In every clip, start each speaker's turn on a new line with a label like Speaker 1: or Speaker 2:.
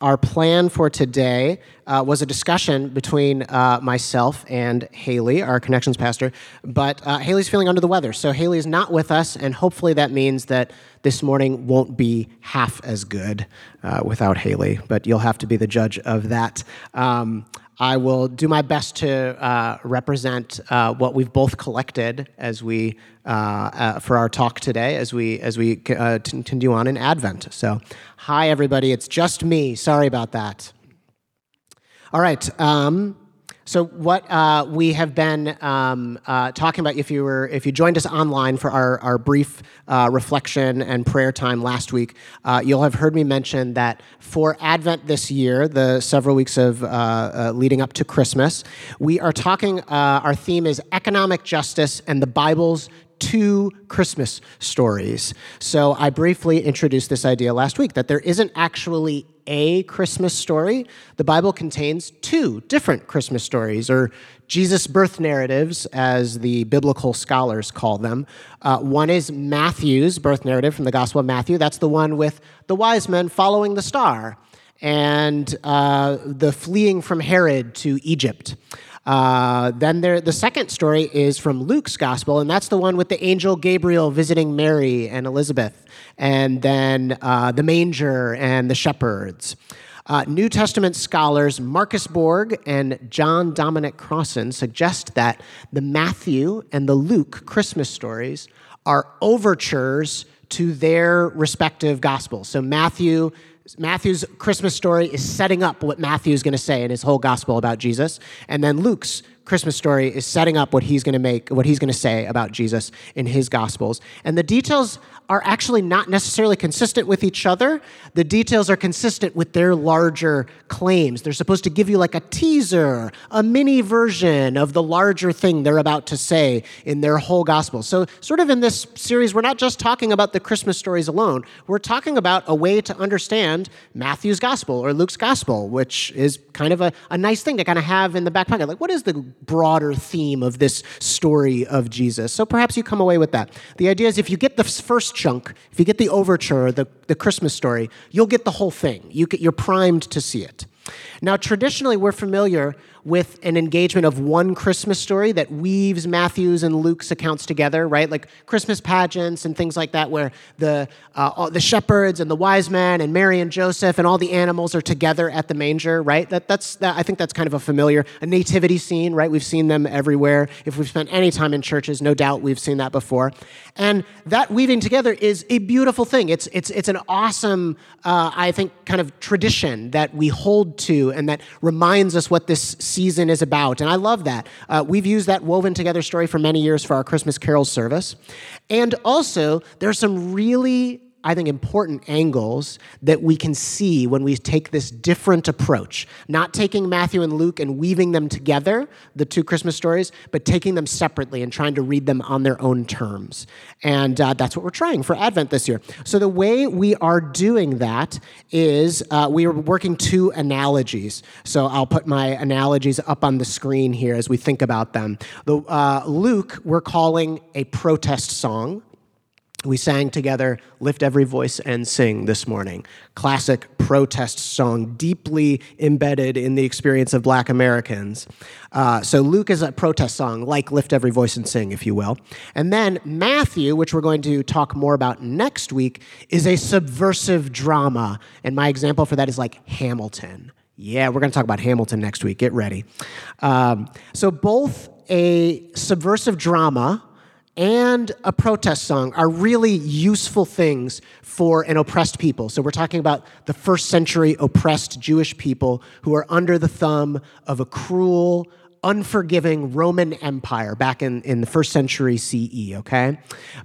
Speaker 1: Our plan for today uh, was a discussion between uh, myself and Haley, our connections pastor, but uh, Haley's feeling under the weather. So Haley is not with us, and hopefully that means that this morning won't be half as good uh, without Haley, but you'll have to be the judge of that. Um, I will do my best to uh, represent uh, what we've both collected as we uh, uh for our talk today, as we as we uh, continue on in Advent. So, hi everybody, it's just me. Sorry about that. All right. Um, so what uh, we have been um, uh, talking about, if you were, if you joined us online for our, our brief uh, reflection and prayer time last week, uh, you'll have heard me mention that for Advent this year, the several weeks of uh, uh, leading up to Christmas, we are talking. our theme is economic justice and the Bible's two Christmas stories. So I briefly introduced this idea last week that there isn't actually a Christmas story. The Bible contains two different Christmas stories, or Jesus' birth narratives, as the biblical scholars call them. Uh, one is Matthew's birth narrative from the Gospel of Matthew. That's the one with the wise men following the star and uh, the fleeing from Herod to Egypt. Uh, then there, the second story is from Luke's gospel, and that's the one with the angel Gabriel visiting Mary and Elizabeth, and then uh, the manger and the shepherds. Uh, New Testament scholars Marcus Borg and John Dominic Crossan suggest that the Matthew and the Luke Christmas stories are overtures to their respective gospels. So Matthew Matthew's Christmas story is setting up what Matthew's going to say in his whole gospel about Jesus, and then Luke's Christmas story is setting up what he's going to make, what he's going to say about Jesus in his Gospels. And the details are actually not necessarily consistent with each other. The details are consistent with their larger claims. They're supposed to give you like a teaser, a mini version of the larger thing they're about to say in their whole Gospel. So, sort of in this series, we're not just talking about the Christmas stories alone, we're talking about a way to understand Matthew's Gospel or Luke's Gospel, which is kind of a, a nice thing to kind of have in the back pocket. Like, what is the broader theme of this story of Jesus. So perhaps you come away with that. The idea is if you get the first chunk, if you get the overture, the, the Christmas story, you'll get the whole thing. You get, you're primed to see it. Now, traditionally, we're familiar with an engagement of one Christmas story that weaves Matthew's and Luke's accounts together, right? Like Christmas pageants and things like that, where the, uh, the shepherds and the wise men and Mary and Joseph and all the animals are together at the manger, right? That, that's, that, I think that's kind of a familiar, a nativity scene, right? We've seen them everywhere. If we've spent any time in churches, no doubt we've seen that before. And that weaving together is a beautiful thing. It's, it's, it's an awesome, uh, I think, kind of tradition that we hold to and that reminds us what this season is about. And I love that. Uh, we've used that woven together story for many years for our Christmas Carol service. And also, there's some really I think, important angles that we can see when we take this different approach. Not taking Matthew and Luke and weaving them together, the two Christmas stories, but taking them separately and trying to read them on their own terms. And uh, that's what we're trying for Advent this year. So, the way we are doing that is uh, we are working two analogies. So, I'll put my analogies up on the screen here as we think about them. The, uh, Luke, we're calling a protest song we sang together Lift Every Voice and Sing this morning. Classic protest song, deeply embedded in the experience of black Americans. Uh, so Luke is a protest song, like Lift Every Voice and Sing, if you will. And then Matthew, which we're going to talk more about next week, is a subversive drama. And my example for that is like Hamilton. Yeah, we're going to talk about Hamilton next week. Get ready. Um, so both a subversive drama and a protest song are really useful things for an oppressed people. So we're talking about the first century oppressed Jewish people who are under the thumb of a cruel, unforgiving Roman Empire back in, in the first century CE, okay?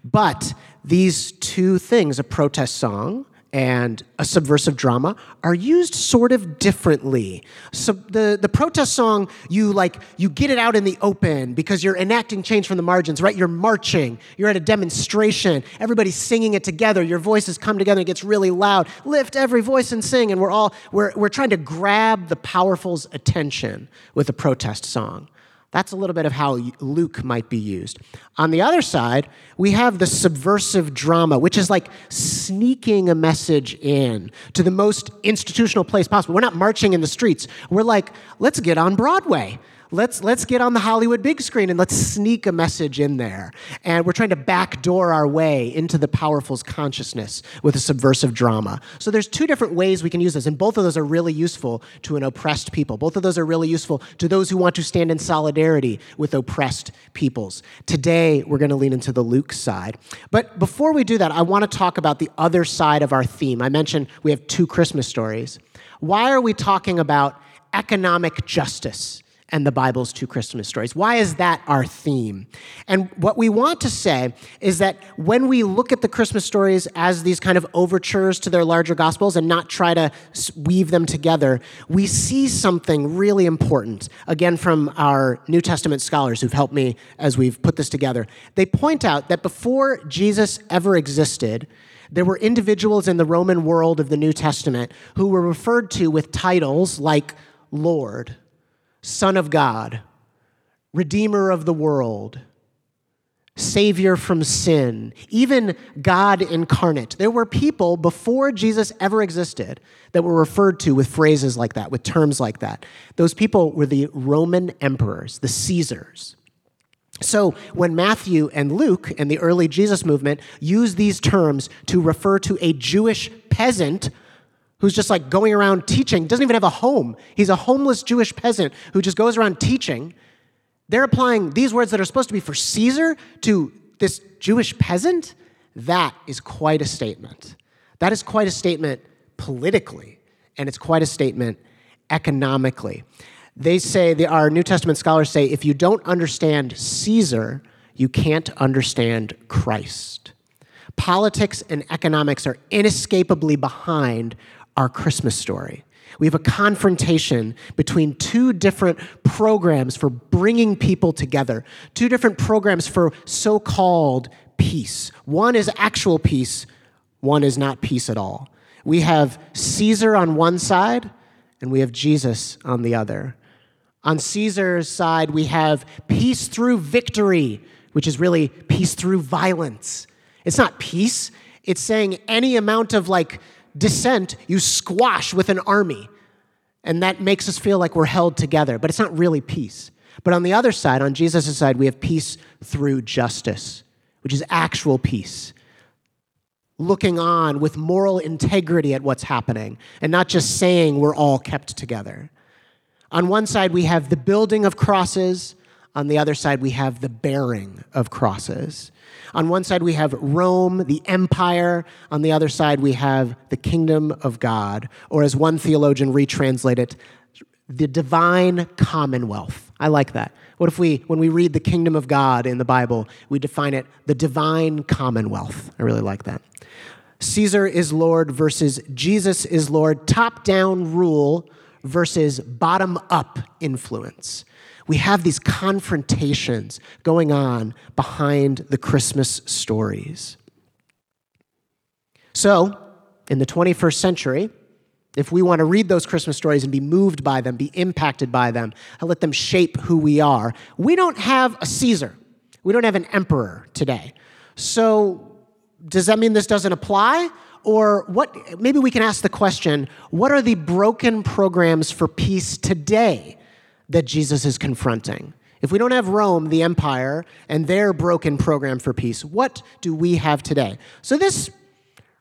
Speaker 1: But these two things, a protest song and a subversive drama are used sort of differently. So the, the protest song, you like you get it out in the open because you're enacting change from the margins, right? You're marching, you're at a demonstration, everybody's singing it together, your voices come together, it gets really loud. Lift every voice and sing, and we're all we're, we're trying to grab the powerful's attention with a protest song. That's a little bit of how Luke might be used. On the other side, we have the subversive drama, which is like sneaking a message in to the most institutional place possible. We're not marching in the streets. We're like, let's get on Broadway let's let's get on the Hollywood big screen and let's sneak a message in there. And we're trying to backdoor our way into the powerful's consciousness with a subversive drama. So there's two different ways we can use this, and both of those are really useful to an oppressed people. Both of those are really useful to those who want to stand in solidarity with oppressed peoples. Today we're going to lean into the Luke side. But before we do that, I want to talk about the other side of our theme. I mentioned we have two Christmas stories. Why are we talking about economic justice and the Bible's two Christmas stories. Why is that our theme? And what we want to say is that when we look at the Christmas stories as these kind of overtures to their larger gospels and not try to weave them together, we see something really important. Again, from our New Testament scholars who've helped me as we've put this together. They point out that before Jesus ever existed, there were individuals in the Roman world of the New Testament who were referred to with titles like Lord Son of God, Redeemer of the world, Savior from sin, even God incarnate. There were people before Jesus ever existed that were referred to with phrases like that, with terms like that. Those people were the Roman emperors, the Caesars. So when Matthew and Luke and the early Jesus movement use these terms to refer to a Jewish peasant who's just like going around teaching, doesn't even have a home. He's a homeless Jewish peasant who just goes around teaching. They're applying these words that are supposed to be for Caesar to this Jewish peasant. That is quite a statement. That is quite a statement politically, and it's quite a statement economically. They say, our New Testament scholars say, if you don't understand Caesar, you can't understand Christ. Politics and economics are inescapably behind our Christmas story. We have a confrontation between two different programs for bringing people together, two different programs for so called peace. One is actual peace, one is not peace at all. We have Caesar on one side, and we have Jesus on the other. On Caesar's side, we have peace through victory, which is really peace through violence. It's not peace, it's saying any amount of like dissent you squash with an army. And that makes us feel like we're held together, but it's not really peace. But on the other side, on Jesus' side, we have peace through justice, which is actual peace. Looking on with moral integrity at what's happening and not just saying we're all kept together. On one side, we have the building of crosses. On the other side, we have the bearing of crosses. On one side, we have Rome, the empire. On the other side, we have the kingdom of God, or as one theologian retranslated, it, the divine commonwealth. I like that. What if we, when we read the kingdom of God in the Bible, we define it the divine commonwealth? I really like that. Caesar is Lord versus Jesus is Lord, top down rule versus bottom up influence we have these confrontations going on behind the Christmas stories. So, in the 21st century, if we want to read those Christmas stories and be moved by them, be impacted by them, and let them shape who we are, we don't have a Caesar. We don't have an emperor today. So, does that mean this doesn't apply? Or what maybe we can ask the question, what are the broken programs for peace today that Jesus is confronting. If we don't have Rome, the empire, and their broken program for peace, what do we have today? So this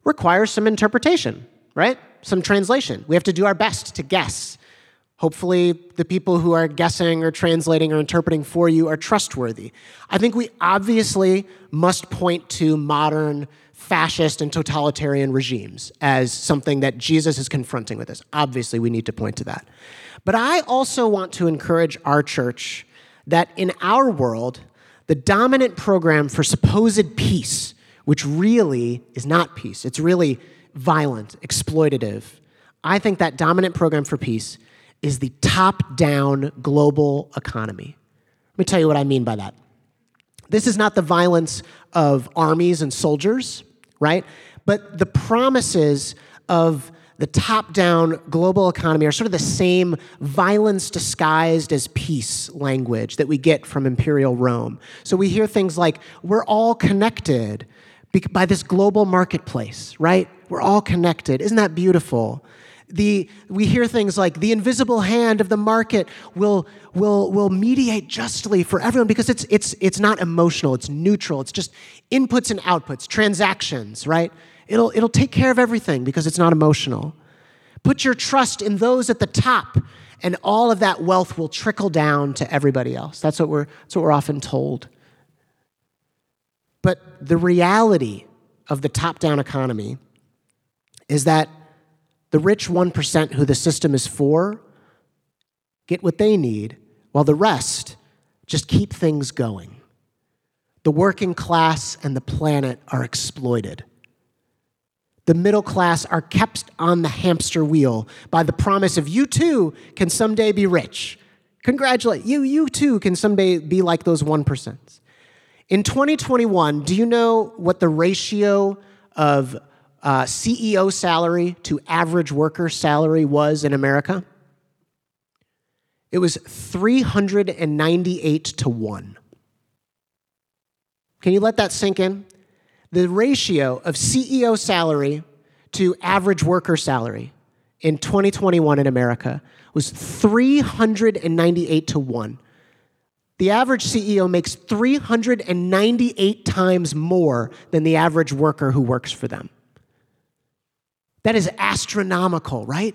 Speaker 1: requires some interpretation, right? Some translation. We have to do our best to guess. Hopefully, the people who are guessing or translating or interpreting for you are trustworthy. I think we obviously must point to modern fascist and totalitarian regimes as something that Jesus is confronting with us. Obviously, we need to point to that. But I also want to encourage our church that in our world, the dominant program for supposed peace, which really is not peace, it's really violent, exploitative. I think that dominant program for peace is the top down global economy. Let me tell you what I mean by that. This is not the violence of armies and soldiers, right? But the promises of the top down global economy are sort of the same violence disguised as peace language that we get from imperial Rome. So we hear things like, we're all connected by this global marketplace, right? We're all connected. Isn't that beautiful? The, we hear things like the invisible hand of the market will, will, will mediate justly for everyone because it's, it's, it's not emotional, it's neutral, it's just inputs and outputs, transactions, right? It'll, it'll take care of everything because it's not emotional. Put your trust in those at the top, and all of that wealth will trickle down to everybody else. That's what we're, that's what we're often told. But the reality of the top down economy is that the rich 1% who the system is for get what they need, while the rest just keep things going. The working class and the planet are exploited the middle class are kept on the hamster wheel by the promise of you too can someday be rich. Congratulate you, you too can someday be like those 1%. In 2021, do you know what the ratio of uh, CEO salary to average worker salary was in America? It was 398 to 1. Can you let that sink in? The ratio of CEO salary to average worker salary in 2021 in America was 398 to 1. The average CEO makes 398 times more than the average worker who works for them. That is astronomical, right?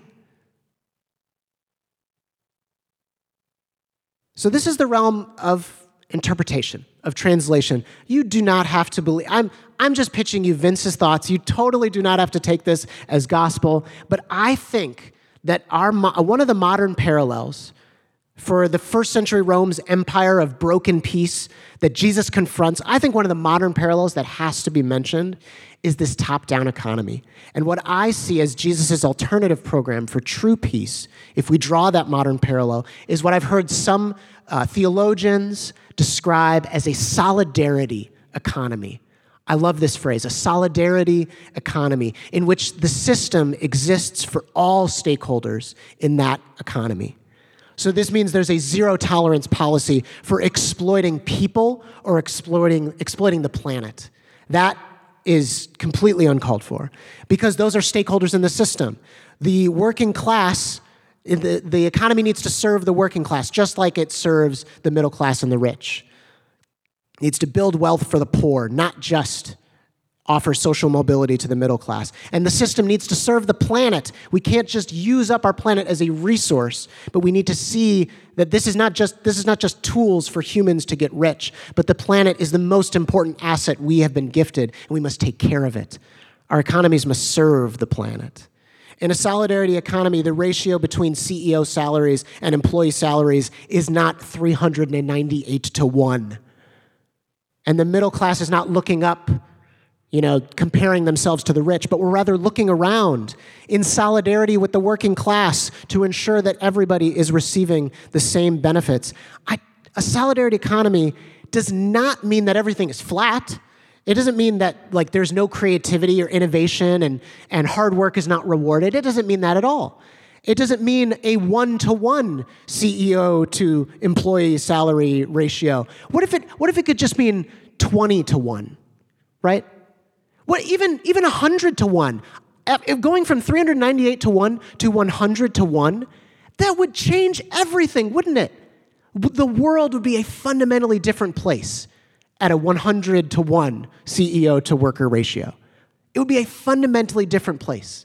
Speaker 1: So, this is the realm of interpretation, of translation. You do not have to believe. I'm, I'm just pitching you Vince's thoughts. You totally do not have to take this as gospel. But I think that our, one of the modern parallels for the first century Rome's empire of broken peace that Jesus confronts, I think one of the modern parallels that has to be mentioned is this top down economy. And what I see as Jesus' alternative program for true peace, if we draw that modern parallel, is what I've heard some uh, theologians describe as a solidarity economy. I love this phrase, a solidarity economy, in which the system exists for all stakeholders in that economy. So, this means there's a zero tolerance policy for exploiting people or exploiting, exploiting the planet. That is completely uncalled for because those are stakeholders in the system. The working class the, the economy needs to serve the working class just like it serves the middle class and the rich. It needs to build wealth for the poor, not just offer social mobility to the middle class. And the system needs to serve the planet. We can't just use up our planet as a resource, but we need to see that this is not just this is not just tools for humans to get rich, but the planet is the most important asset we have been gifted, and we must take care of it. Our economies must serve the planet. In a solidarity economy, the ratio between CEO salaries and employee salaries is not 398 to 1. And the middle class is not looking up, you know, comparing themselves to the rich, but we're rather looking around in solidarity with the working class to ensure that everybody is receiving the same benefits. I, a solidarity economy does not mean that everything is flat. It doesn't mean that like there's no creativity or innovation and, and hard work is not rewarded. It doesn't mean that at all. It doesn't mean a one to one CEO to employee salary ratio. What if it what if it could just mean 20 to 1? Right? What even even 100 to 1? If going from 398 to 1 to 100 to 1, that would change everything, wouldn't it? The world would be a fundamentally different place at a 100 to 1 CEO to worker ratio. It would be a fundamentally different place.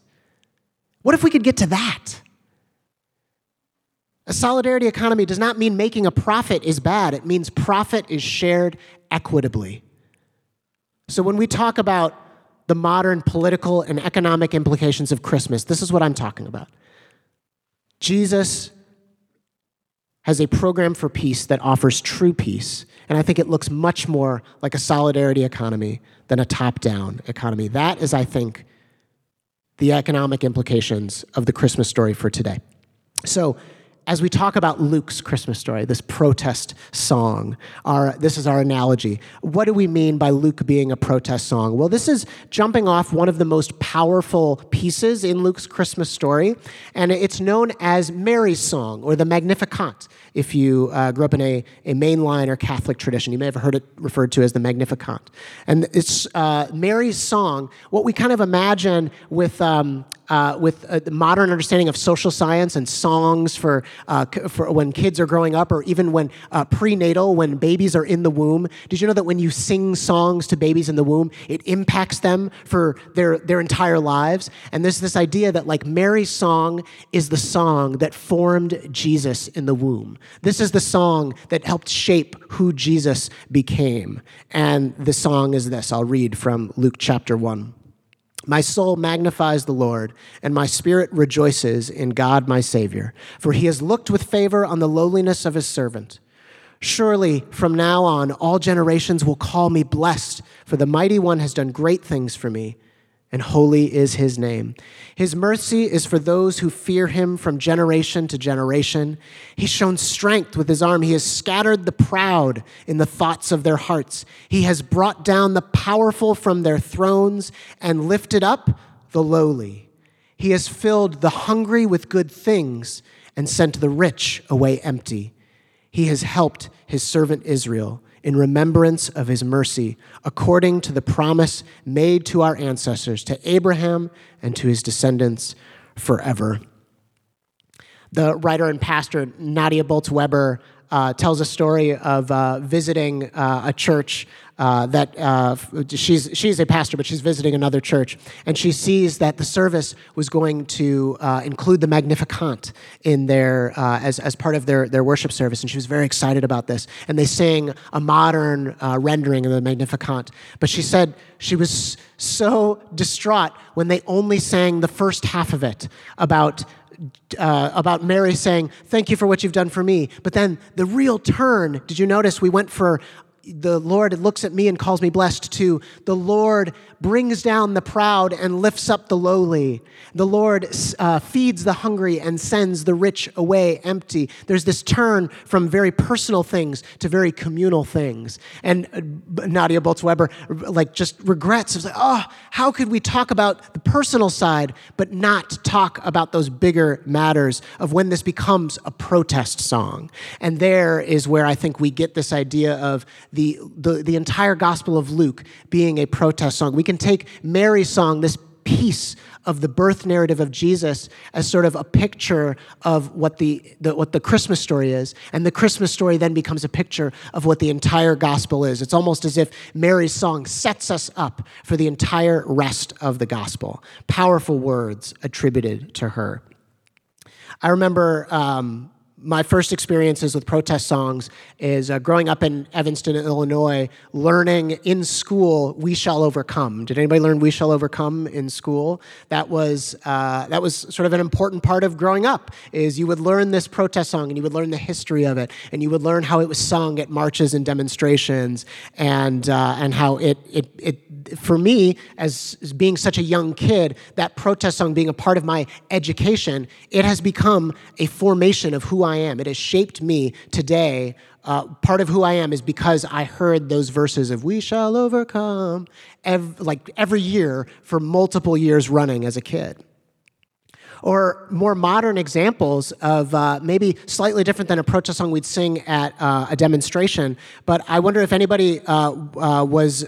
Speaker 1: What if we could get to that? A solidarity economy does not mean making a profit is bad, it means profit is shared equitably. So when we talk about the modern political and economic implications of Christmas, this is what I'm talking about. Jesus has a program for peace that offers true peace. And I think it looks much more like a solidarity economy than a top down economy. That is, I think, the economic implications of the Christmas story for today. So, as we talk about Luke's Christmas story, this protest song, our, this is our analogy. What do we mean by Luke being a protest song? Well, this is jumping off one of the most powerful pieces in Luke's Christmas story, and it's known as Mary's song or the Magnificat. If you uh, grew up in a, a mainline or Catholic tradition, you may have heard it referred to as the Magnificat. And it's uh, Mary's song, what we kind of imagine with um, uh, with a modern understanding of social science and songs for, uh, for when kids are growing up or even when uh, prenatal, when babies are in the womb. Did you know that when you sing songs to babies in the womb, it impacts them for their, their entire lives? And there's this idea that, like, Mary's song is the song that formed Jesus in the womb. This is the song that helped shape who Jesus became. And the song is this I'll read from Luke chapter 1. My soul magnifies the Lord, and my spirit rejoices in God my Savior, for he has looked with favor on the lowliness of his servant. Surely from now on, all generations will call me blessed, for the mighty one has done great things for me and holy is his name. His mercy is for those who fear him from generation to generation. He's shown strength with his arm. He has scattered the proud in the thoughts of their hearts. He has brought down the powerful from their thrones and lifted up the lowly. He has filled the hungry with good things and sent the rich away empty. He has helped his servant Israel in remembrance of his mercy, according to the promise made to our ancestors, to Abraham and to his descendants forever. The writer and pastor Nadia Bolz Weber uh, tells a story of uh, visiting uh, a church uh, that uh, she's, she's a pastor, but she's visiting another church, and she sees that the service was going to include the Magnificat in their, as, as part of their, their worship service, and she was very excited about this. And they sang a modern rendering of the Magnificat, but she said she was so distraught when they only sang the first half of it about uh, about Mary saying, Thank you for what you've done for me. But then the real turn, did you notice we went for the Lord looks at me and calls me blessed to the Lord brings down the proud and lifts up the lowly. The Lord uh, feeds the hungry and sends the rich away empty. There's this turn from very personal things to very communal things. And uh, Nadia Bolz Weber like just regrets. It's like, oh, how could we talk about the personal side but not talk about those bigger matters of when this becomes a protest song? And there is where I think we get this idea of the, the, the entire Gospel of Luke being a protest song. We can take Mary's song, this piece of the birth narrative of Jesus as sort of a picture of what the, the, what the Christmas story is. And the Christmas story then becomes a picture of what the entire gospel is. It's almost as if Mary's song sets us up for the entire rest of the gospel. Powerful words attributed to her. I remember um, my first experiences with protest songs is uh, growing up in Evanston, Illinois, learning in school "We Shall Overcome." Did anybody learn "We Shall Overcome" in school? That was uh, that was sort of an important part of growing up. Is you would learn this protest song and you would learn the history of it, and you would learn how it was sung at marches and demonstrations, and uh, and how it it it for me as, as being such a young kid, that protest song being a part of my education, it has become a formation of who I am. It has shaped me today. Uh, part of who I am is because I heard those verses of "We shall overcome," ev- like every year for multiple years running as a kid or more modern examples of uh, maybe slightly different than a protest song we'd sing at uh, a demonstration. But I wonder if anybody uh, uh was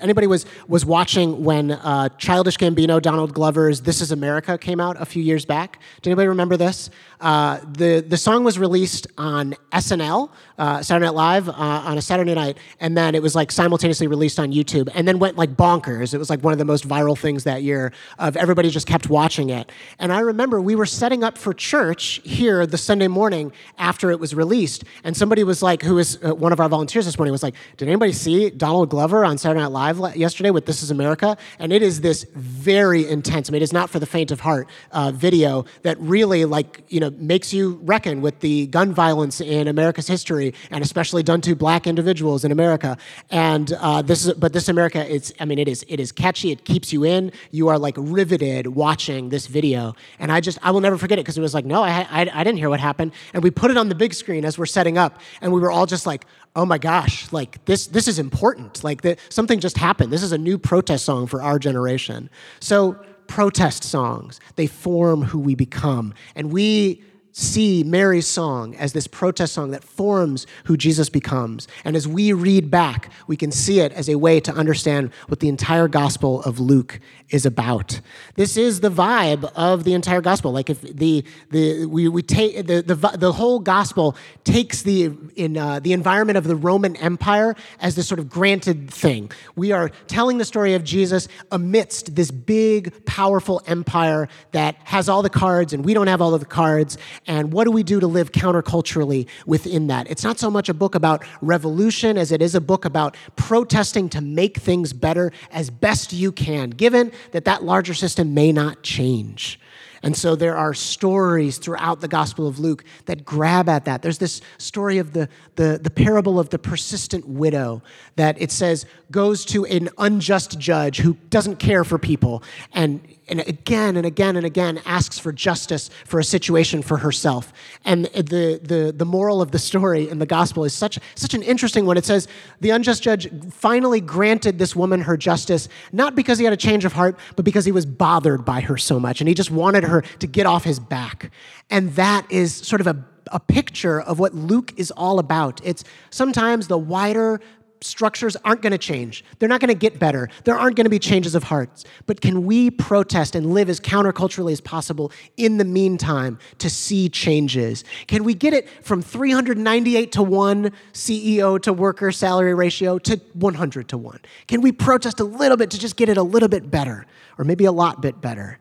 Speaker 1: anybody was was watching when uh, Childish Gambino, Donald Glover's "This Is America" came out a few years back. Did anybody remember this? Uh, the the song was released on SNL, Saturday Night Live, on a Saturday night, and then it was like simultaneously released on YouTube, and then went like bonkers. It was like one of the most viral things that year. Of everybody just kept watching it, and I remember we were setting up for church here the Sunday morning after it was released, and somebody was like, who was uh, one of our volunteers this morning, was like, "Did anybody see Donald Glover on Saturday?" Night Live yesterday with This Is America, and it is this very intense. I mean, it is not for the faint of heart uh, video that really like you know makes you reckon with the gun violence in America's history, and especially done to black individuals in America. And uh, this is, but This America, it's I mean, it is it is catchy. It keeps you in. You are like riveted watching this video, And I just, I will never forget it because it was like, no, I, I, I didn't hear what happened. And we put it on the big screen as we're setting up. And we were all just like, oh my gosh, like this, this is important. Like the, something just happened. This is a new protest song for our generation. So protest songs, they form who we become. And we see Mary's song as this protest song that forms who Jesus becomes. And as we read back, we can see it as a way to understand what the entire gospel of Luke is about. This is the vibe of the entire gospel. Like if the the we, we take the, the the whole gospel takes the in uh, the environment of the Roman Empire as this sort of granted thing. We are telling the story of Jesus amidst this big, powerful empire that has all the cards, and we don't have all of the cards and what do we do to live counterculturally within that? It's not so much a book about revolution as it is a book about protesting to make things better as best you can, given that that larger system may not change. And so there are stories throughout the Gospel of Luke that grab at that. There's this story of the, the, the parable of the persistent widow that it says goes to an unjust judge who doesn't care for people and, and again and again and again asks for justice for a situation for herself. And the, the, the moral of the story in the Gospel is such, such an interesting one. It says the unjust judge finally granted this woman her justice, not because he had a change of heart, but because he was bothered by her so much and he just wanted her to get off his back. And that is sort of a, a picture of what Luke is all about. It's sometimes the wider structures aren't going to change. They're not going to get better. There aren't going to be changes of hearts. But can we protest and live as counterculturally as possible in the meantime to see changes? Can we get it from 398 to 1 CEO to worker salary ratio to 100 to 1? Can we protest a little bit to just get it a little bit better or maybe a lot bit better?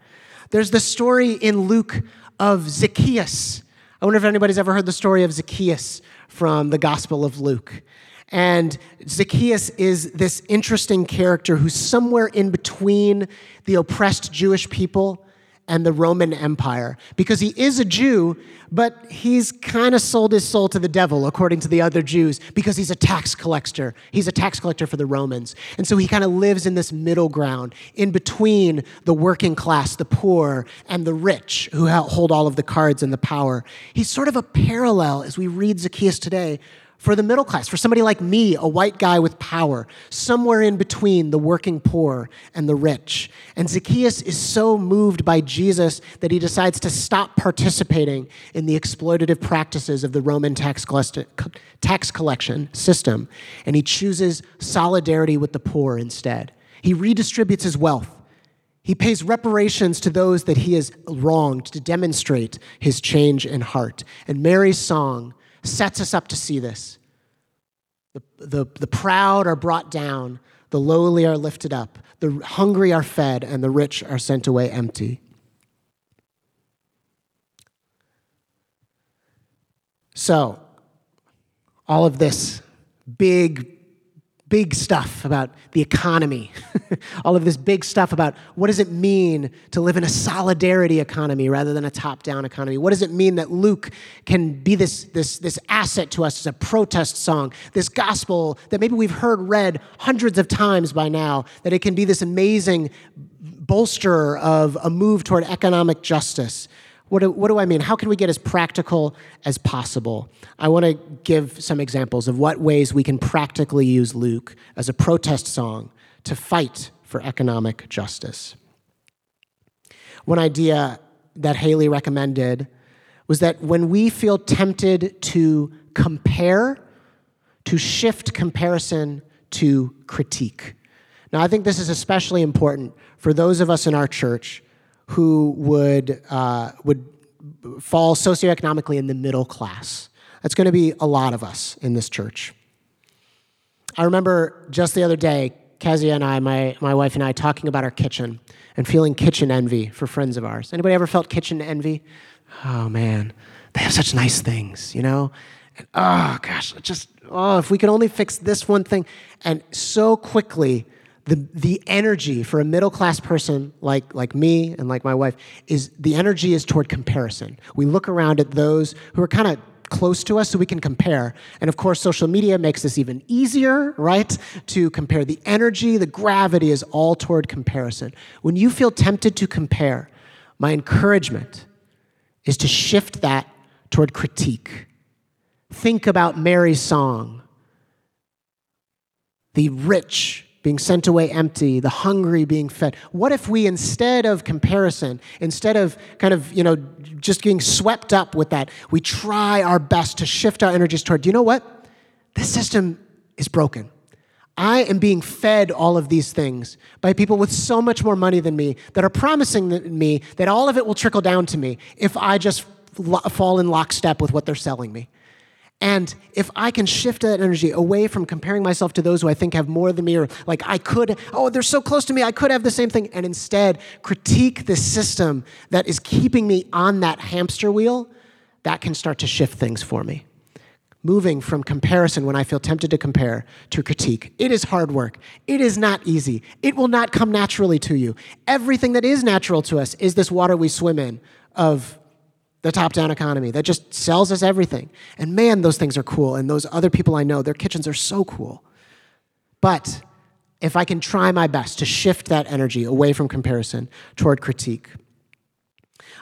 Speaker 1: There's the story in Luke of Zacchaeus. I wonder if anybody's ever heard the story of Zacchaeus from the Gospel of Luke. And Zacchaeus is this interesting character who's somewhere in between the oppressed Jewish people and the Roman Empire because he is a Jew, but he's kind of sold his soul to the devil, according to the other Jews, because he's a tax collector. He's a tax collector for the Romans. And so he kind of lives in this middle ground in between the working class, the poor, and the rich who hold all of the cards and the power. He's sort of a parallel as we read Zacchaeus today for the middle class, for somebody like me, a white guy with power, somewhere in between the working poor and the rich. And Zacchaeus is so moved by Jesus that he decides to stop participating in the exploitative practices of the Roman tax, tax collection system, and he chooses solidarity with the poor instead. He redistributes his wealth. He pays reparations to those that he has wronged to demonstrate his change in heart. And Mary's song sets us up to see this. The, the, the proud are brought down, the lowly are lifted up, the hungry are fed, and the rich are sent away empty. So, all of this big big stuff about the economy, all of this big stuff about what does it mean to live in a solidarity economy rather than a top-down economy? What does it mean that Luke can be this, this, this asset to us as a protest song, this gospel that maybe we've heard read hundreds of times by now, that it can be this amazing bolster of a move toward economic justice? What do, what do I mean? How can we get as practical as possible? I want to give some examples of what ways we can practically use Luke as a protest song to fight for economic justice. One idea that Haley recommended was that when we feel tempted to compare, to shift comparison to critique. Now, I think this is especially important for those of us in our church who would, uh, would fall socioeconomically in the middle class. That's going to be a lot of us in this church. I remember just the other day, Kezia and I, my, my wife and I, talking about our kitchen and feeling kitchen envy for friends of ours. Anybody ever felt kitchen envy? Oh man, they have such nice things, you know? And oh gosh, just, oh, if we could only fix this one thing. And so quickly, the, the energy for a middle class person like, like me and like my wife is the energy is toward comparison. We look around at those who are kind of close to us so we can compare. And of course, social media makes this even easier, right? To compare. The energy, the gravity is all toward comparison. When you feel tempted to compare, My encouragement is to shift that toward critique. Think about Mary's song the rich being sent away empty, the hungry being fed. What if we, instead of comparison, instead of kind of, you know, just getting swept up with that, we try our best to shift our energies toward, you know what? This system is broken. I am being fed all of these things by people with so much more money than me that are promising me that all of it will trickle down to me if I just fall in lockstep with what they're selling me. And if I can shift that energy away from comparing myself to those who I think have more than me, or like I could, oh, they're so close to me, I could have the same thing, and instead critique the system that is keeping me on that hamster wheel, that can start to shift things for me. Moving from comparison when I feel tempted to compare to critique. It is hard work. It is not easy. It will not come naturally to you. Everything that is natural to us is this water we swim in of the top down economy that just sells us everything. And man, those things are cool. And those other people I know, their kitchens are so cool. But if I can try my best to shift that energy away from comparison toward critique.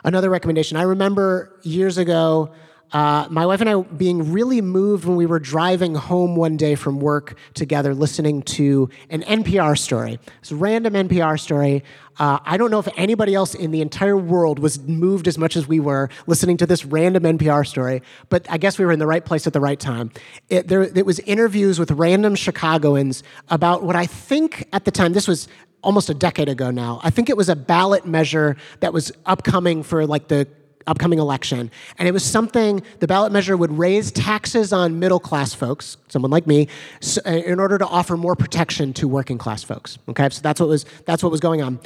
Speaker 1: Another recommendation I remember years ago, uh, my wife and I being really moved when we were driving home one day from work together, listening to an NPR story. It's a random NPR story. Uh, I don't know if anybody else in the entire world was moved as much as we were listening to this random NPR story, but I guess we were in the right place at the right time. It, there, it was interviews with random Chicagoans about what I think at the time, this was almost a decade ago now. I think it was a ballot measure that was upcoming for like the upcoming election. And it was something, the ballot measure would raise taxes on middle class folks, someone like me, so, uh, in order to offer more protection to working class folks. Okay, so that's what was, that's what was going on.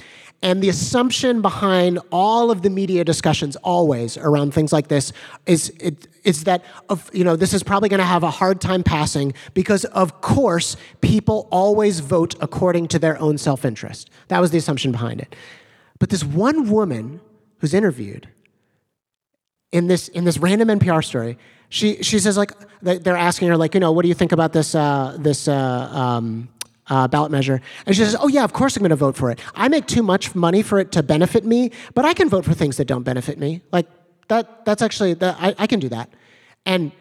Speaker 1: And the assumption behind all of the media discussions always around things like this is, it, is that of, you know, this is probably going to have a hard time passing because, of course, people always vote according to their own self interest. That was the assumption behind it. But this one woman who's interviewed in this in this random NPR story, she she says like they're asking her like you know what do you think about this uh, this uh, um, uh, ballot measure, and she says oh yeah of course I'm going to vote for it. I make too much money for it to benefit me, but I can vote for things that don't benefit me. Like that that's actually that I, I can do that, and.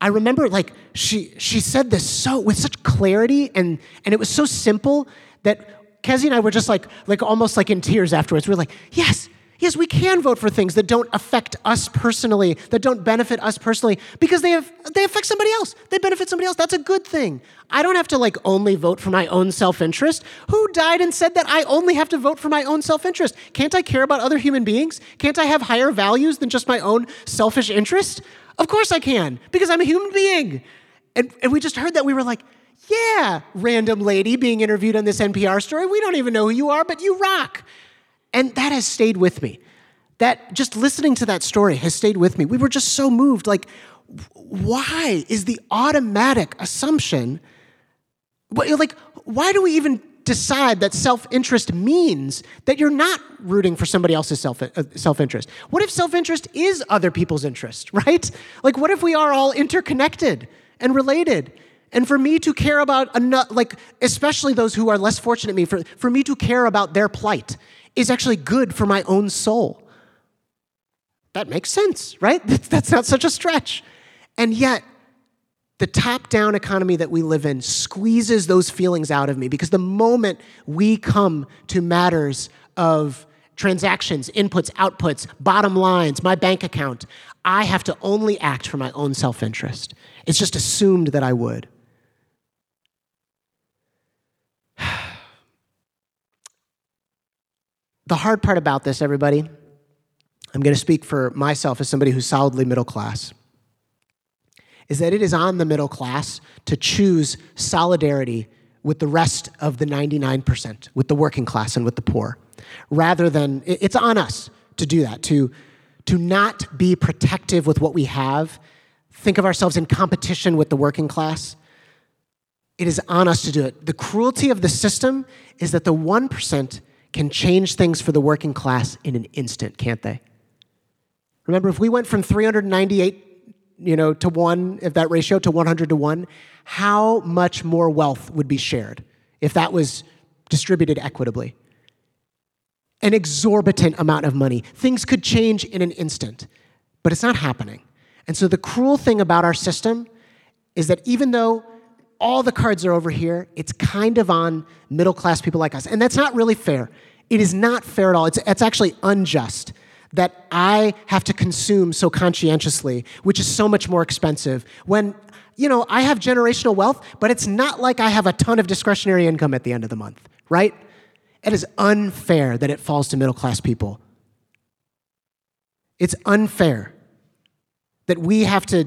Speaker 1: I remember like she she said this so with such clarity and and it was so simple that Kezzy and I were just like like almost like in tears afterwards. We were like, yes, Yes, we can vote for things that don't affect us personally, that don't benefit us personally, because they have they affect somebody else. They benefit somebody else. That's a good thing. I don't have to like only vote for my own self-interest. Who died and said that I only have to vote for my own self-interest? Can't I care about other human beings? Can't I have higher values than just my own selfish interest? Of course I can, because I'm a human being. And, and we just heard that we were like, yeah, random lady being interviewed on this NPR story. We don't even know who you are, but you rock. And that has stayed with me. That just listening to that story has stayed with me. We were just so moved. Like, why is the automatic assumption, like, why do we even decide that self interest means that you're not rooting for somebody else's self uh, self interest? What if self interest is other people's interest, right? Like, what if we are all interconnected and related? And for me to care about, like, especially those who are less fortunate than me, for, for me to care about their plight is actually good for my own soul. That makes sense, right? That's not such a stretch. And yet, the top down economy that we live in squeezes those feelings out of me because the moment we come to matters of transactions, inputs, outputs, bottom lines, my bank account, I have to only act for my own self interest. It's just assumed that I would. The hard part about this, everybody, I'm going to speak for myself as somebody who's solidly middle class, is that it is on the middle class to choose solidarity with the rest of the 99%, with the working class and with the poor, rather than it's on us to do that, to, to not be protective with what we have, think of ourselves in competition with the working class. It is on us to do it. The cruelty of the system is that the 1% can change things for the working class in an instant, can't they? Remember, if we went from 398 you know, to one, if that ratio to 100 to one, how much more wealth would be shared if that was distributed equitably? an exorbitant amount of money. Things could change in an instant, but it's not happening. And so the cruel thing about our system is that even though all the cards are over here, it's kind of on middle class people like us. And that's not really fair. It is not fair at all. It's, it's actually unjust that I have to consume so conscientiously, which is so much more expensive, when, you know, I have generational wealth, but it's not like I have a ton of discretionary income at the end of the month, right? It is unfair that it falls to middle class people. It's unfair that we have to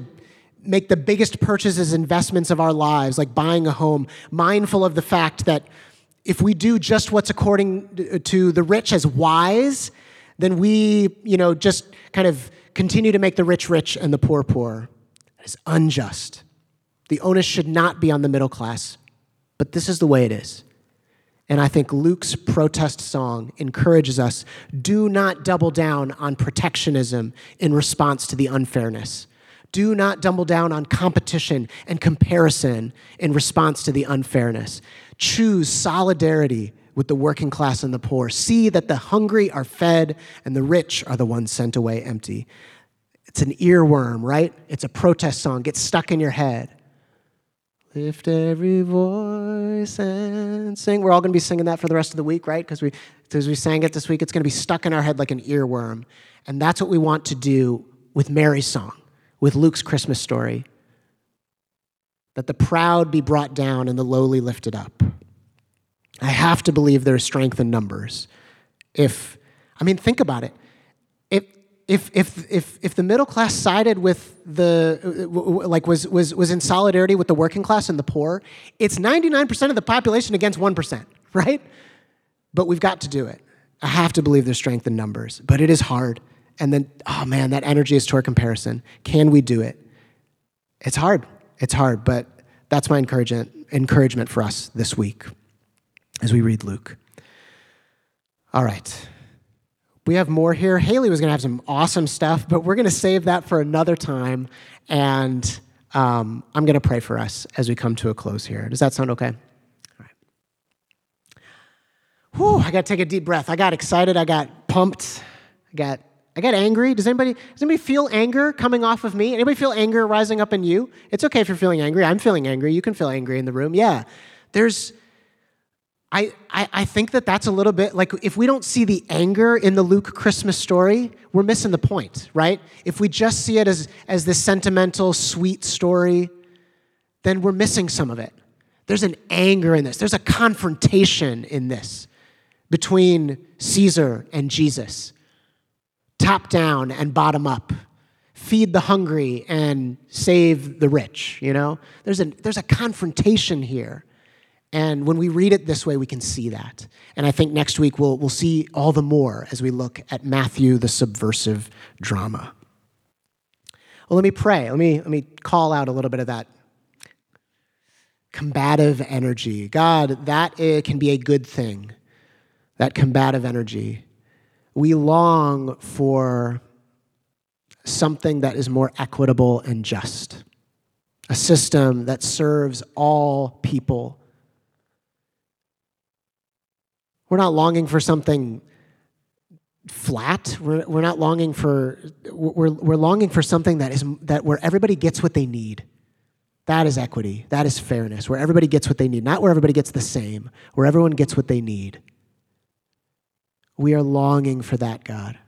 Speaker 1: make the biggest purchases, investments of our lives, like buying a home, mindful of the fact that if we do just what's according to the rich as wise, then we, you know, just kind of continue to make the rich rich and the poor poor. That is unjust. The onus should not be on the middle class, but this is the way it is. And I think Luke's protest song encourages us do not double down on protectionism in response to the unfairness. Do not double down on competition and comparison in response to the unfairness. Choose solidarity with the working class and the poor. See that the hungry are fed and the rich are the ones sent away empty. It's an earworm, right? It's a protest song. Gets stuck in your head. Lift every voice and sing. We're all going to be singing that for the rest of the week, right? Because we, because we sang it this week. It's going to be stuck in our head like an earworm. And that's what we want to do with Mary's song, with Luke's Christmas story. That the proud be brought down and the lowly lifted up. I have to believe there's strength in numbers. If, I mean, think about it. If, if, if, if, if the middle class sided with the, like, was, was, was in solidarity with the working class and the poor, it's 99% of the population against 1%, right? But we've got to do it. I have to believe there's strength in numbers, but it is hard. And then, oh man, that energy is toward comparison. Can we do it? It's hard. It's hard, but that's my encouragement, encouragement for us this week as we read Luke. All right. We have more here. Haley was going to have some awesome stuff, but we're going to save that for another time. And um, I'm going to pray for us as we come to a close here. Does that sound okay? All right. Whew, I got to take a deep breath. I got excited. I got pumped. I got I got angry. Does anybody does anybody feel anger coming off of me? Anybody feel anger rising up in you? It's okay if you're feeling angry. I'm feeling angry. You can feel angry in the room. Yeah. There's I, I, I think that that's a little bit like if we don't see the anger in the Luke Christmas story, we're missing the point, right? If we just see it as, as this sentimental, sweet story, then we're missing some of it. There's an anger in this, there's a confrontation in this between Caesar and Jesus, top down and bottom up. Feed the hungry and save the rich, you know? There's a, there's a confrontation here. And when we read it this way, we can see that. And I think next week we'll, we'll see all the more as we look at Matthew, the subversive drama. Well, let me pray. Let me, let me call out a little bit of that combative energy. God, that eh, can be a good thing, that combative energy. We long for something that is more equitable and just, a system that serves all people We're not longing for something flat. We're, we're not longing for, we're, we're longing for something that is, that where everybody gets what they need. That is equity. That is fairness, where everybody gets what they need, not where everybody gets the same, where everyone gets what they need. We are longing for that, God.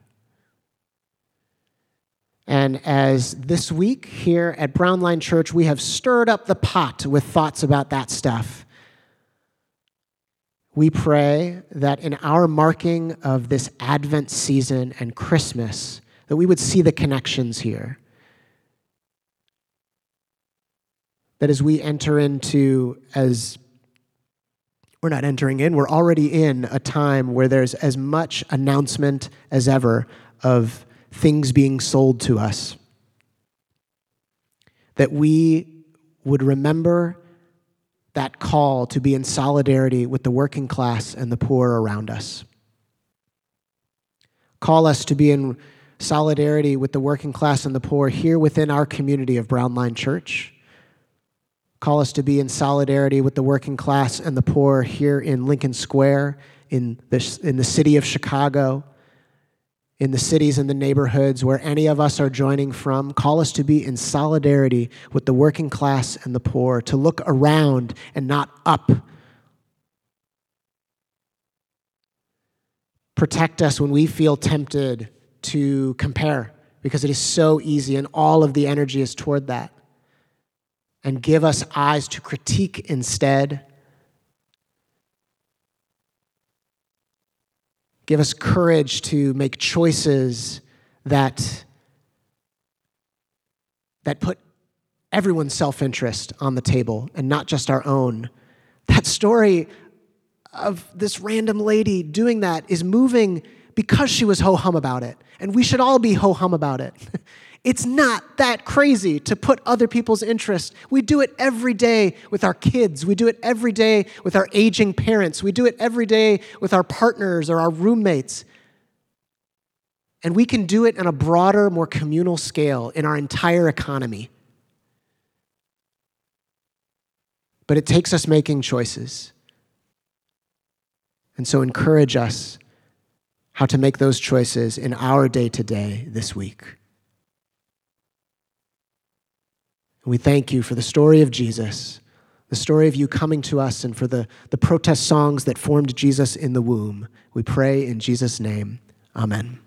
Speaker 1: And as this week here at Brown Line Church, we have stirred up the pot with thoughts about that stuff we pray that in our marking of this Advent season and Christmas, that we would see the connections here. That as we enter into, as we're not entering in, we're already in a time where there's as much announcement as ever of things being sold to us. That we would remember that call to be in solidarity with the working class and the poor around us. Call us to be in solidarity with the working class and the poor here within our community of Brown Line Church. Call us to be in solidarity with the working class and the poor here in Lincoln Square, in the, in the city of Chicago, in the cities and the neighborhoods where any of us are joining from. Call us to be in solidarity with the working class and the poor, to look around and not up. Protect us when we feel tempted to compare because it is so easy and all of the energy is toward that. And give us eyes to critique instead Give us courage to make choices that, that put everyone's self interest on the table and not just our own. That story of this random lady doing that is moving because she was ho hum about it. And we should all be ho hum about it. It's not that crazy to put other people's interest. We do it every day with our kids. We do it every day with our aging parents. We do it every day with our partners or our roommates. And we can do it on a broader, more communal scale in our entire economy. But it takes us making choices. And so encourage us how to make those choices in our day to day this week. And we thank you for the story of Jesus, the story of you coming to us, and for the, the protest songs that formed Jesus in the womb. We pray in Jesus' name. Amen.